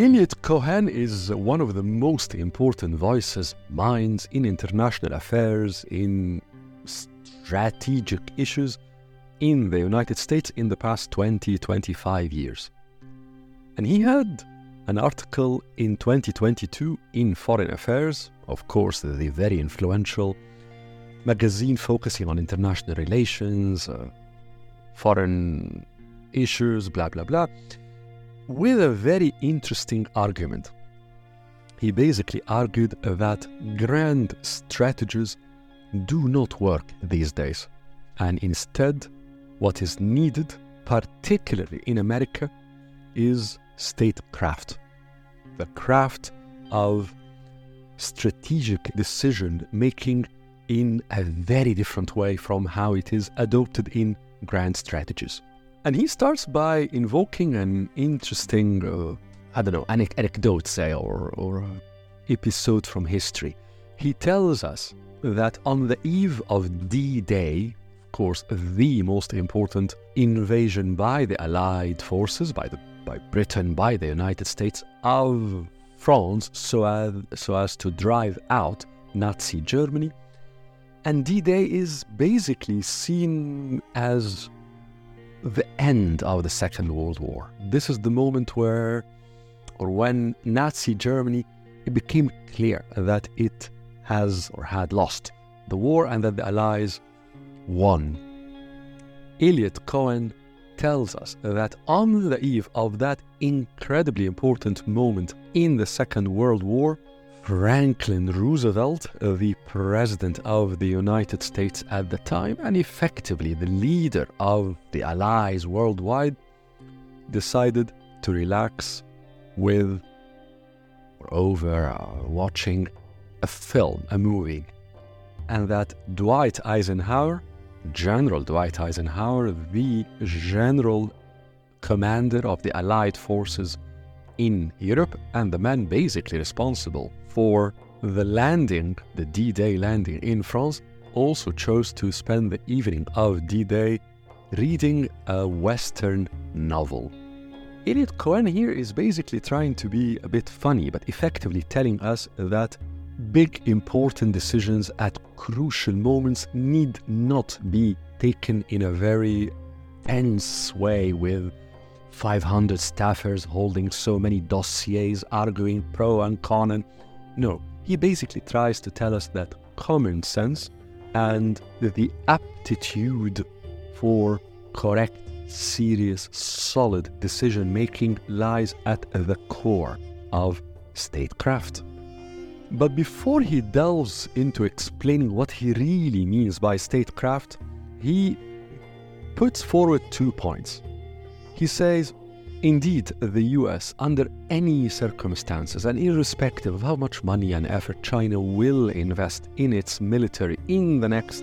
Eliot Cohen is one of the most important voices, minds in international affairs, in strategic issues in the United States in the past 20, 25 years. And he had an article in 2022 in Foreign Affairs, of course, the very influential magazine focusing on international relations, uh, foreign issues, blah, blah, blah, with a very interesting argument. He basically argued that grand strategies do not work these days, and instead, what is needed, particularly in America, is statecraft the craft of strategic decision making in a very different way from how it is adopted in grand strategies. And he starts by invoking an interesting, uh, I don't know, anecdote, say, or, or episode from history. He tells us that on the eve of D Day, of course, the most important invasion by the Allied forces, by, the, by Britain, by the United States, of France so as, so as to drive out Nazi Germany. And D Day is basically seen as the end of the Second World War. This is the moment where, or when Nazi Germany, it became clear that it has or had lost the war and that the Allies won. Eliot Cohen tells us that on the eve of that incredibly important moment in the Second World War, Franklin Roosevelt, the President of the United States at the time, and effectively the leader of the Allies worldwide, decided to relax with or over uh, watching a film, a movie, and that Dwight Eisenhower, General Dwight Eisenhower, the general commander of the Allied forces in Europe and the man basically responsible for the landing, the D Day landing in France, also chose to spend the evening of D Day reading a Western novel. Eliot Cohen here is basically trying to be a bit funny, but effectively telling us that big important decisions at crucial moments need not be taken in a very tense way with 500 staffers holding so many dossiers, arguing pro and con. And no, he basically tries to tell us that common sense and the aptitude for correct, serious, solid decision making lies at the core of statecraft. But before he delves into explaining what he really means by statecraft, he puts forward two points. He says, Indeed, the US, under any circumstances and irrespective of how much money and effort China will invest in its military in the next,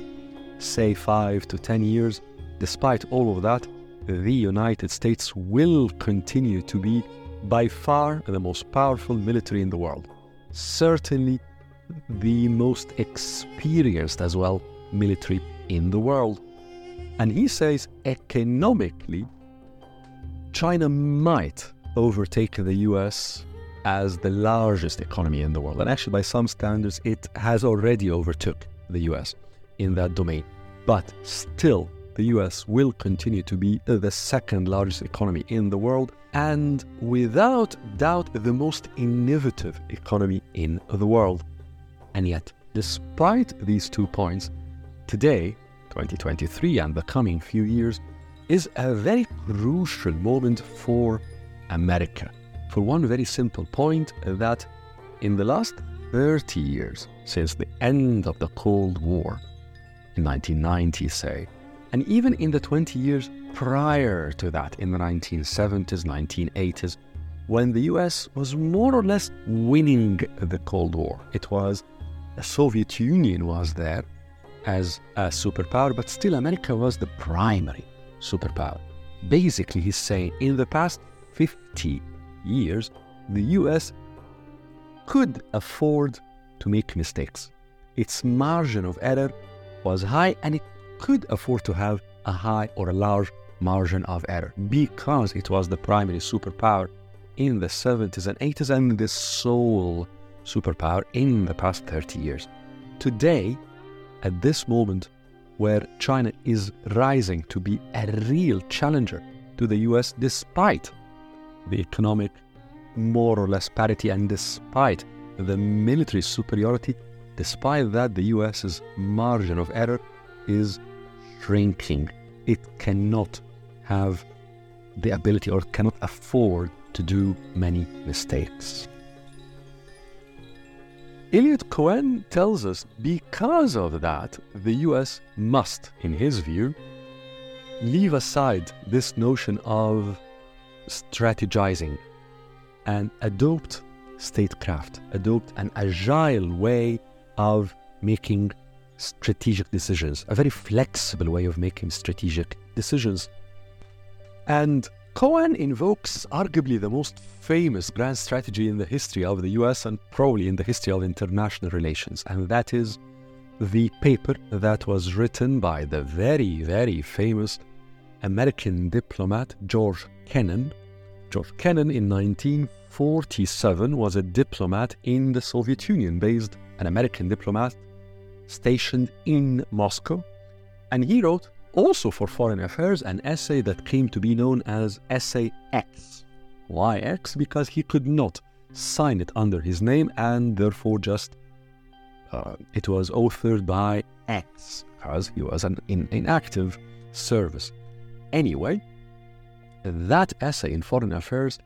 say, five to ten years, despite all of that, the United States will continue to be by far the most powerful military in the world. Certainly the most experienced as well military in the world. And he says economically, China might overtake the US as the largest economy in the world. And actually, by some standards, it has already overtook the US in that domain. But still, the US will continue to be the second largest economy in the world and without doubt the most innovative economy in the world. And yet, despite these two points, today, 2023 and the coming few years, is a very crucial moment for America. For one very simple point that in the last 30 years, since the end of the Cold War, in 1990, say, and even in the 20 years prior to that, in the 1970s, 1980s, when the US was more or less winning the Cold War, it was the Soviet Union was there as a superpower, but still America was the primary superpower. Basically, he's saying in the past 50 years, the US could afford to make mistakes. Its margin of error was high and it could afford to have a high or a large margin of error because it was the primary superpower in the 70s and 80s and the sole superpower in the past 30 years. Today, at this moment, where China is rising to be a real challenger to the US despite the economic more or less parity and despite the military superiority, despite that, the US's margin of error is shrinking. It cannot have the ability or cannot afford to do many mistakes. Eliot Cohen tells us because of that, the US must, in his view, leave aside this notion of strategizing and adopt statecraft, adopt an agile way of making strategic decisions, a very flexible way of making strategic decisions. And Cohen invokes arguably the most famous grand strategy in the history of the US and probably in the history of international relations, and that is the paper that was written by the very, very famous American diplomat George Kennan. George Kennan in 1947 was a diplomat in the Soviet Union, based an American diplomat stationed in Moscow, and he wrote also for Foreign Affairs an essay that came to be known as Essay X. Why X? Because he could not sign it under his name and therefore just uh, it was authored by X because he was an, in, in active service. Anyway, that essay in Foreign Affairs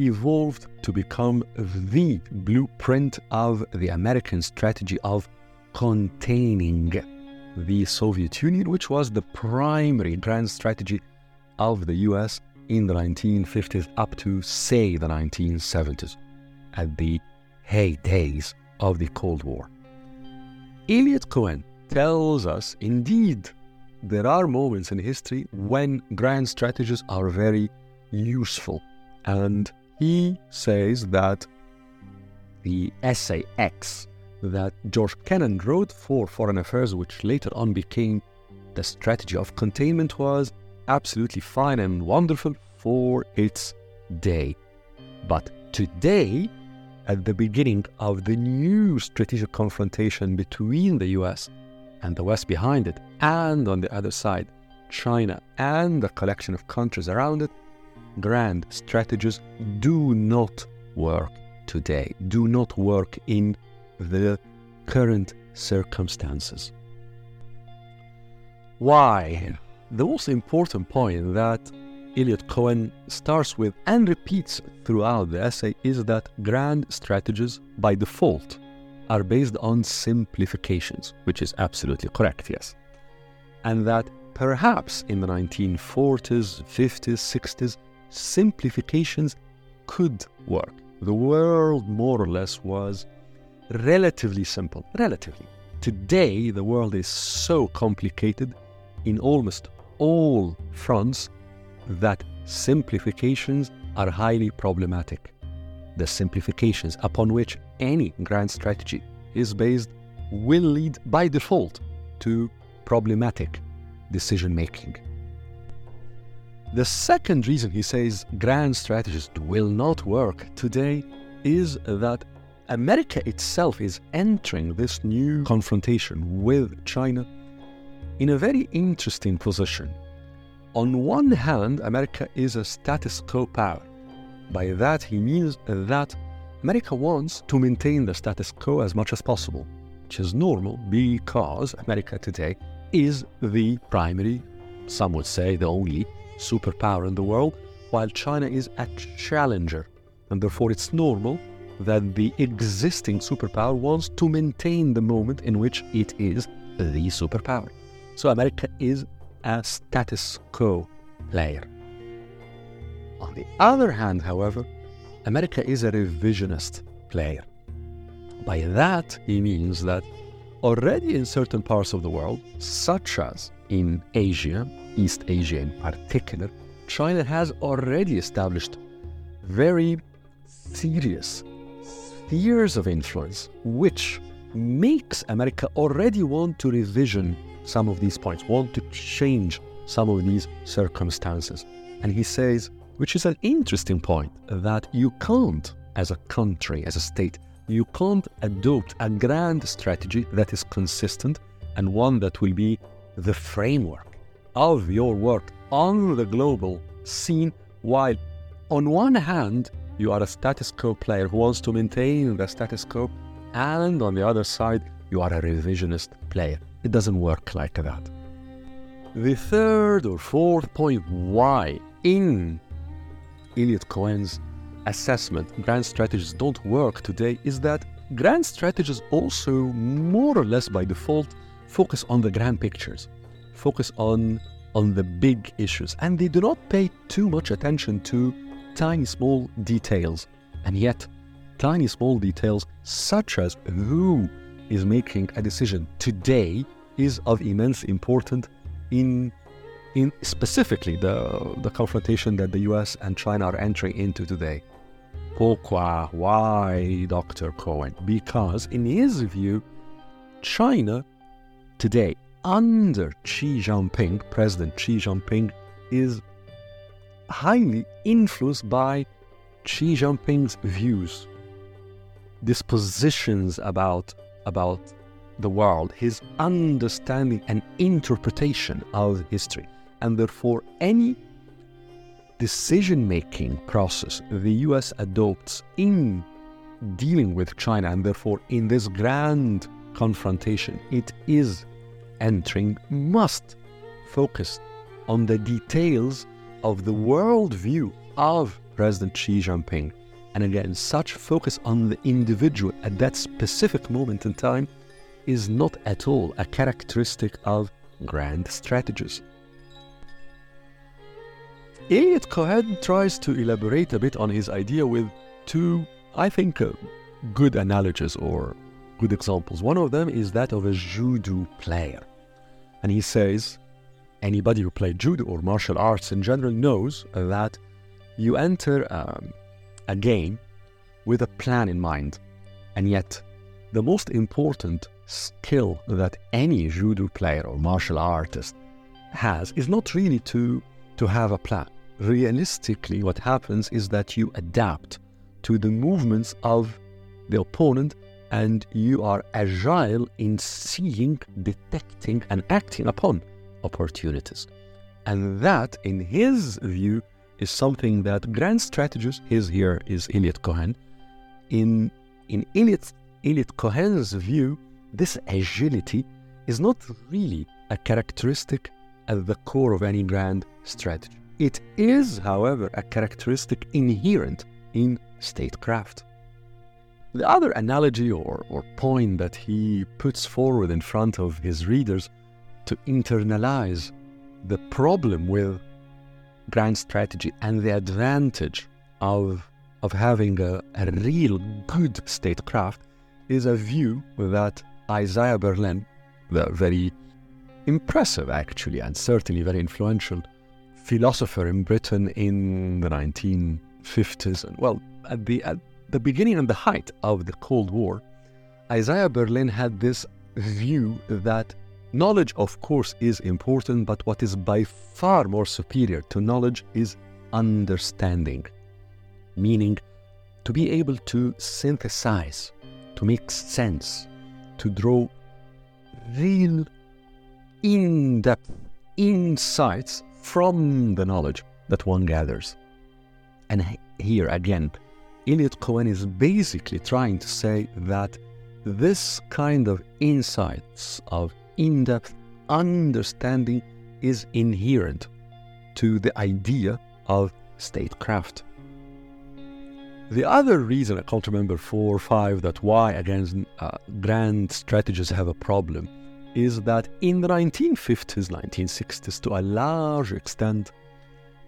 evolved to become the blueprint of the American strategy of containing the Soviet Union, which was the primary grand strategy of the US in the 1950s up to, say, the 1970s, at the heydays of the Cold War. Eliot Cohen tells us, indeed, there are moments in history when grand strategies are very useful. And he says that the essay X that George Kennan wrote for Foreign Affairs, which later on became the strategy of containment, was absolutely fine and wonderful for its day. But today, at the beginning of the new strategic confrontation between the US and the West behind it, and on the other side, China and the collection of countries around it, grand strategies do not work today, do not work in the current circumstances. Why? The most important point that Eliot Cohen starts with and repeats throughout the essay is that grand strategies, by default, are based on simplifications, which is absolutely correct, yes. And that perhaps in the 1940s, 50s, 60s, simplifications could work. The world more or less was relatively simple. Relatively. Today, the world is so complicated in almost all fronts that simplifications are highly problematic. The simplifications upon which any grand strategy is based will lead by default to problematic decision making. The second reason he says grand strategies will not work today is that America itself is entering this new confrontation with China in a very interesting position. On one hand, America is a status quo power. By that, he means that America wants to maintain the status quo as much as possible, which is normal because America today is the primary, some would say the only, superpower in the world, while China is a challenger. And therefore, it's normal that the existing superpower wants to maintain the moment in which it is the superpower. So America is a status quo player. On the other hand, however, America is a revisionist player. By that, he means that already in certain parts of the world, such as in Asia, East Asia in particular, China has already established very serious spheres of influence, which makes America already want to revision some of these points, want to change some of these circumstances. And he says which is an interesting point that you can't, as a country, as a state, you can't adopt a grand strategy that is consistent and one that will be the framework of your work on the global scene while on one hand you are a status quo player who wants to maintain the status quo and on the other side you are a revisionist player. It doesn't work like that. The third or fourth point why in Eliot Cohen's assessment grand strategies don't work today is that grand strategies also more or less by default focus on the grand pictures focus on on the big issues and they do not pay too much attention to tiny small details and yet tiny small details such as who is making a decision today is of immense importance in in specifically the the confrontation that the US and China are entering into today. Pourquoi? Why, Dr. Cohen? Because in his view, China today under Xi Jinping, President Xi Jinping, is highly influenced by Xi Jinping's views, dispositions about, about the world, his understanding and interpretation of history. And therefore, any decision making process the US adopts in dealing with China, and therefore in this grand confrontation, it is entering must focus on the details of the worldview of President Xi Jinping. And again, such focus on the individual at that specific moment in time is not at all a characteristic of grand strategies. Eliot Cohen tries to elaborate a bit on his idea with two, I think, uh, good analogies or good examples. One of them is that of a judo player. And he says, anybody who played judo or martial arts in general knows that you enter um, a game with a plan in mind. And yet, the most important skill that any judo player or martial artist has is not really to, to have a plan. Realistically, what happens is that you adapt to the movements of the opponent and you are agile in seeing, detecting, and acting upon opportunities. And that, in his view, is something that grand strategist, his here is Eliot Cohen. In, in Eliot, Eliot Cohen's view, this agility is not really a characteristic at the core of any grand strategy. It is, however, a characteristic inherent in statecraft. The other analogy or, or point that he puts forward in front of his readers to internalize the problem with grand strategy and the advantage of, of having a, a real good statecraft is a view that Isaiah Berlin, the very impressive actually and certainly very influential philosopher in Britain in the 1950s and well at the at the beginning and the height of the Cold War, Isaiah Berlin had this view that knowledge, of course, is important, but what is by far more superior to knowledge is understanding, meaning to be able to synthesize, to make sense, to draw real, in depth insights from the knowledge that one gathers. And here again, Eliot Cohen is basically trying to say that this kind of insights of in depth understanding is inherent to the idea of statecraft. The other reason, I can't remember four or five, that why again uh, grand strategists have a problem is that in the 1950s, 1960s, to a large extent,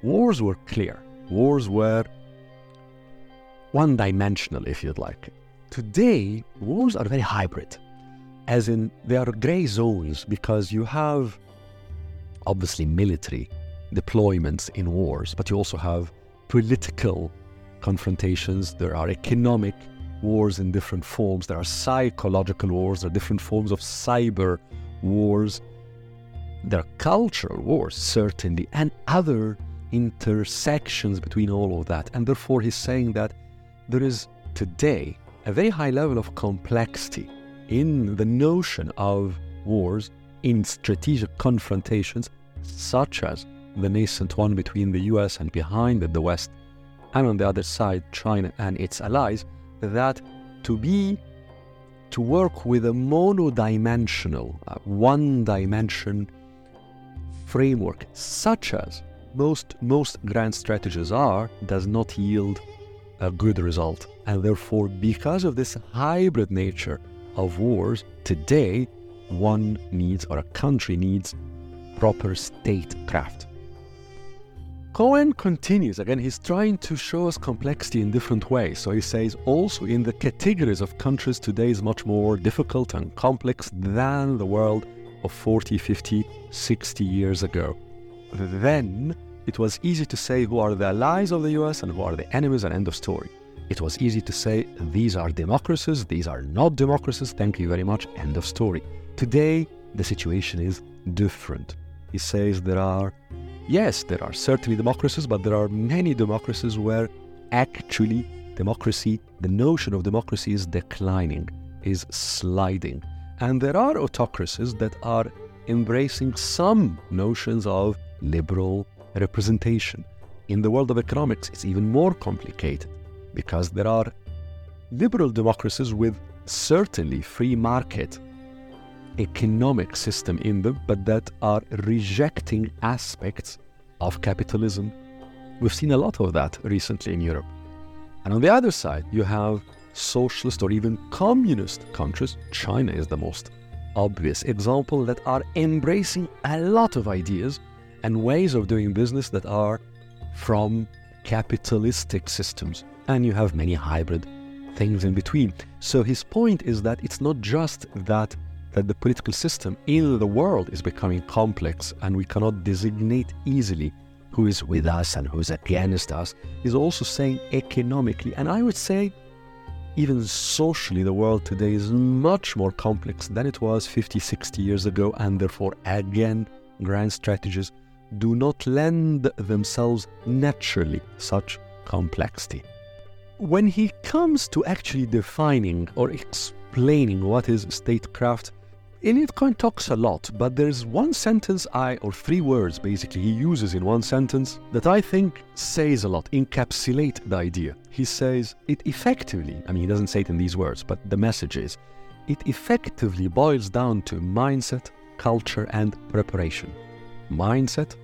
wars were clear. Wars were one dimensional, if you'd like. Today, wars are very hybrid, as in they are gray zones because you have obviously military deployments in wars, but you also have political confrontations, there are economic wars in different forms, there are psychological wars, there are different forms of cyber wars, there are cultural wars, certainly, and other intersections between all of that. And therefore, he's saying that there is today a very high level of complexity in the notion of wars, in strategic confrontations, such as the nascent one between the US and behind the West, and on the other side, China and its allies, that to be to work with a monodimensional, uh, one dimension framework, such as most, most grand strategies are, does not yield a good result. And therefore, because of this hybrid nature of wars, today one needs, or a country needs, proper statecraft. Cohen continues again, he's trying to show us complexity in different ways. So he says also in the categories of countries today is much more difficult and complex than the world of 40, 50, 60 years ago. Then it was easy to say who are the allies of the US and who are the enemies, and end of story. It was easy to say these are democracies, these are not democracies, thank you very much, end of story. Today, the situation is different. He says there are Yes, there are certainly democracies, but there are many democracies where actually democracy, the notion of democracy is declining, is sliding. And there are autocracies that are embracing some notions of liberal representation. In the world of economics, it's even more complicated because there are liberal democracies with certainly free market economic system in them, but that are rejecting aspects of capitalism. We've seen a lot of that recently in Europe. And on the other side, you have socialist or even communist countries. China is the most obvious example that are embracing a lot of ideas and ways of doing business that are from capitalistic systems. And you have many hybrid things in between. So his point is that it's not just that that the political system in the world is becoming complex and we cannot designate easily who is with us and who is against us, is also saying economically, and I would say even socially, the world today is much more complex than it was 50, 60 years ago, and therefore, again, grand strategies do not lend themselves naturally such complexity. When he comes to actually defining or explaining what is statecraft, Eliot Cohen talks a lot, but there's one sentence I, or three words basically, he uses in one sentence that I think says a lot, encapsulate the idea. He says it effectively, I mean, he doesn't say it in these words, but the message is it effectively boils down to mindset, culture, and preparation. Mindset,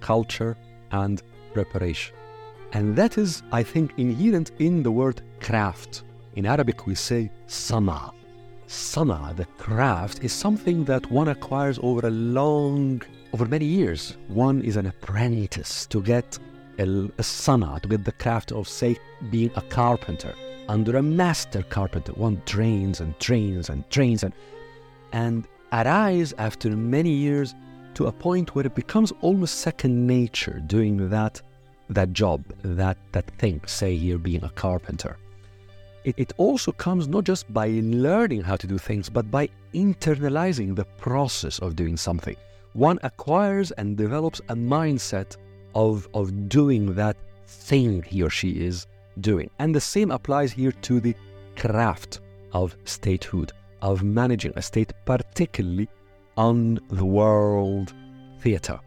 culture, and preparation. And that is, I think, inherent in the word craft. In Arabic, we say sana sana, the craft, is something that one acquires over a long, over many years. One is an apprentice to get a, a sana, to get the craft of, say, being a carpenter. Under a master carpenter, one trains and trains and trains and, and arrives after many years to a point where it becomes almost second nature doing that that job, that that thing, say here being a carpenter it, it also comes not just by learning how to do things, but by internalizing the process of doing something. One acquires and develops a mindset of, of doing that thing he or she is doing. And the same applies here to the craft of statehood, of managing a state, particularly on the world theater.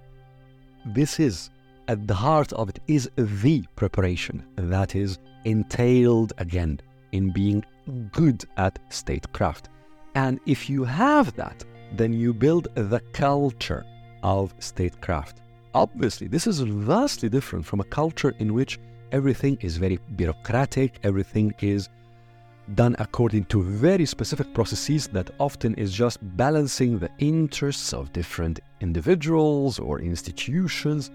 This is, at the heart of it, is the preparation that is entailed again in being good at statecraft. And if you have that, then you build the culture of statecraft. Obviously, this is vastly different from a culture in which everything is very bureaucratic, everything is done according to very specific processes that often is just balancing the interests of different individuals or institutions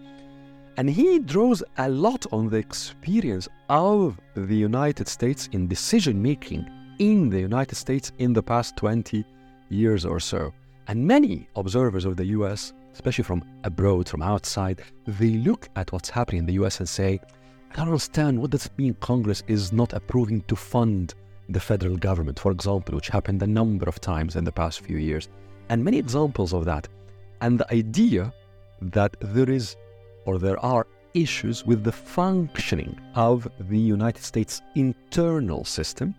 and he draws a lot on the experience of the United States in decision making in the United States in the past 20 years or so. And many observers of the US, especially from abroad, from outside, they look at what's happening in the US and say, I don't understand what does it mean Congress is not approving to fund the federal government, for example, which happened a number of times in the past few years. And many examples of that. And the idea that there is or there are issues with the functioning of the United States internal system,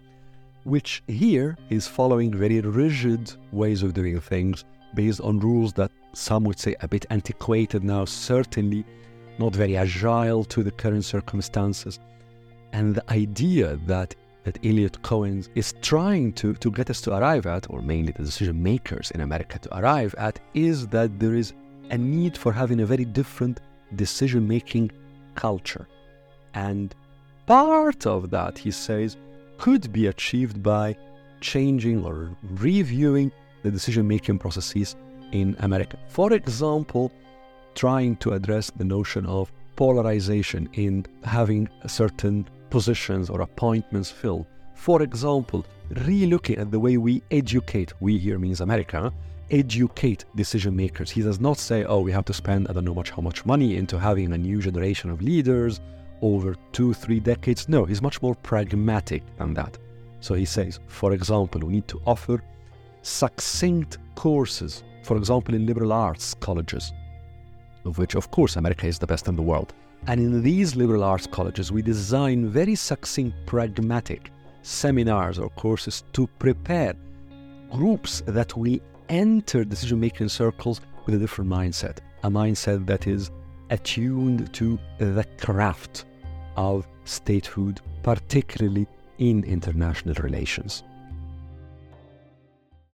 which here is following very rigid ways of doing things based on rules that some would say a bit antiquated now, certainly not very agile to the current circumstances. And the idea that that Eliot Cohen is trying to, to get us to arrive at, or mainly the decision makers in America to arrive at, is that there is a need for having a very different decision making culture. And part of that, he says, could be achieved by changing or reviewing the decision making processes in America. For example, trying to address the notion of polarization in having certain positions or appointments filled. For example, re-looking at the way we educate, we here means America, educate decision makers. He does not say, oh, we have to spend, I don't know much how much money into having a new generation of leaders over two, three decades. No, he's much more pragmatic than that. So he says, for example, we need to offer succinct courses, for example, in liberal arts colleges, of which, of course, America is the best in the world. And in these liberal arts colleges, we design very succinct, pragmatic seminars or courses to prepare groups that will enter decision making circles with a different mindset, a mindset that is attuned to the craft of statehood, particularly in international relations.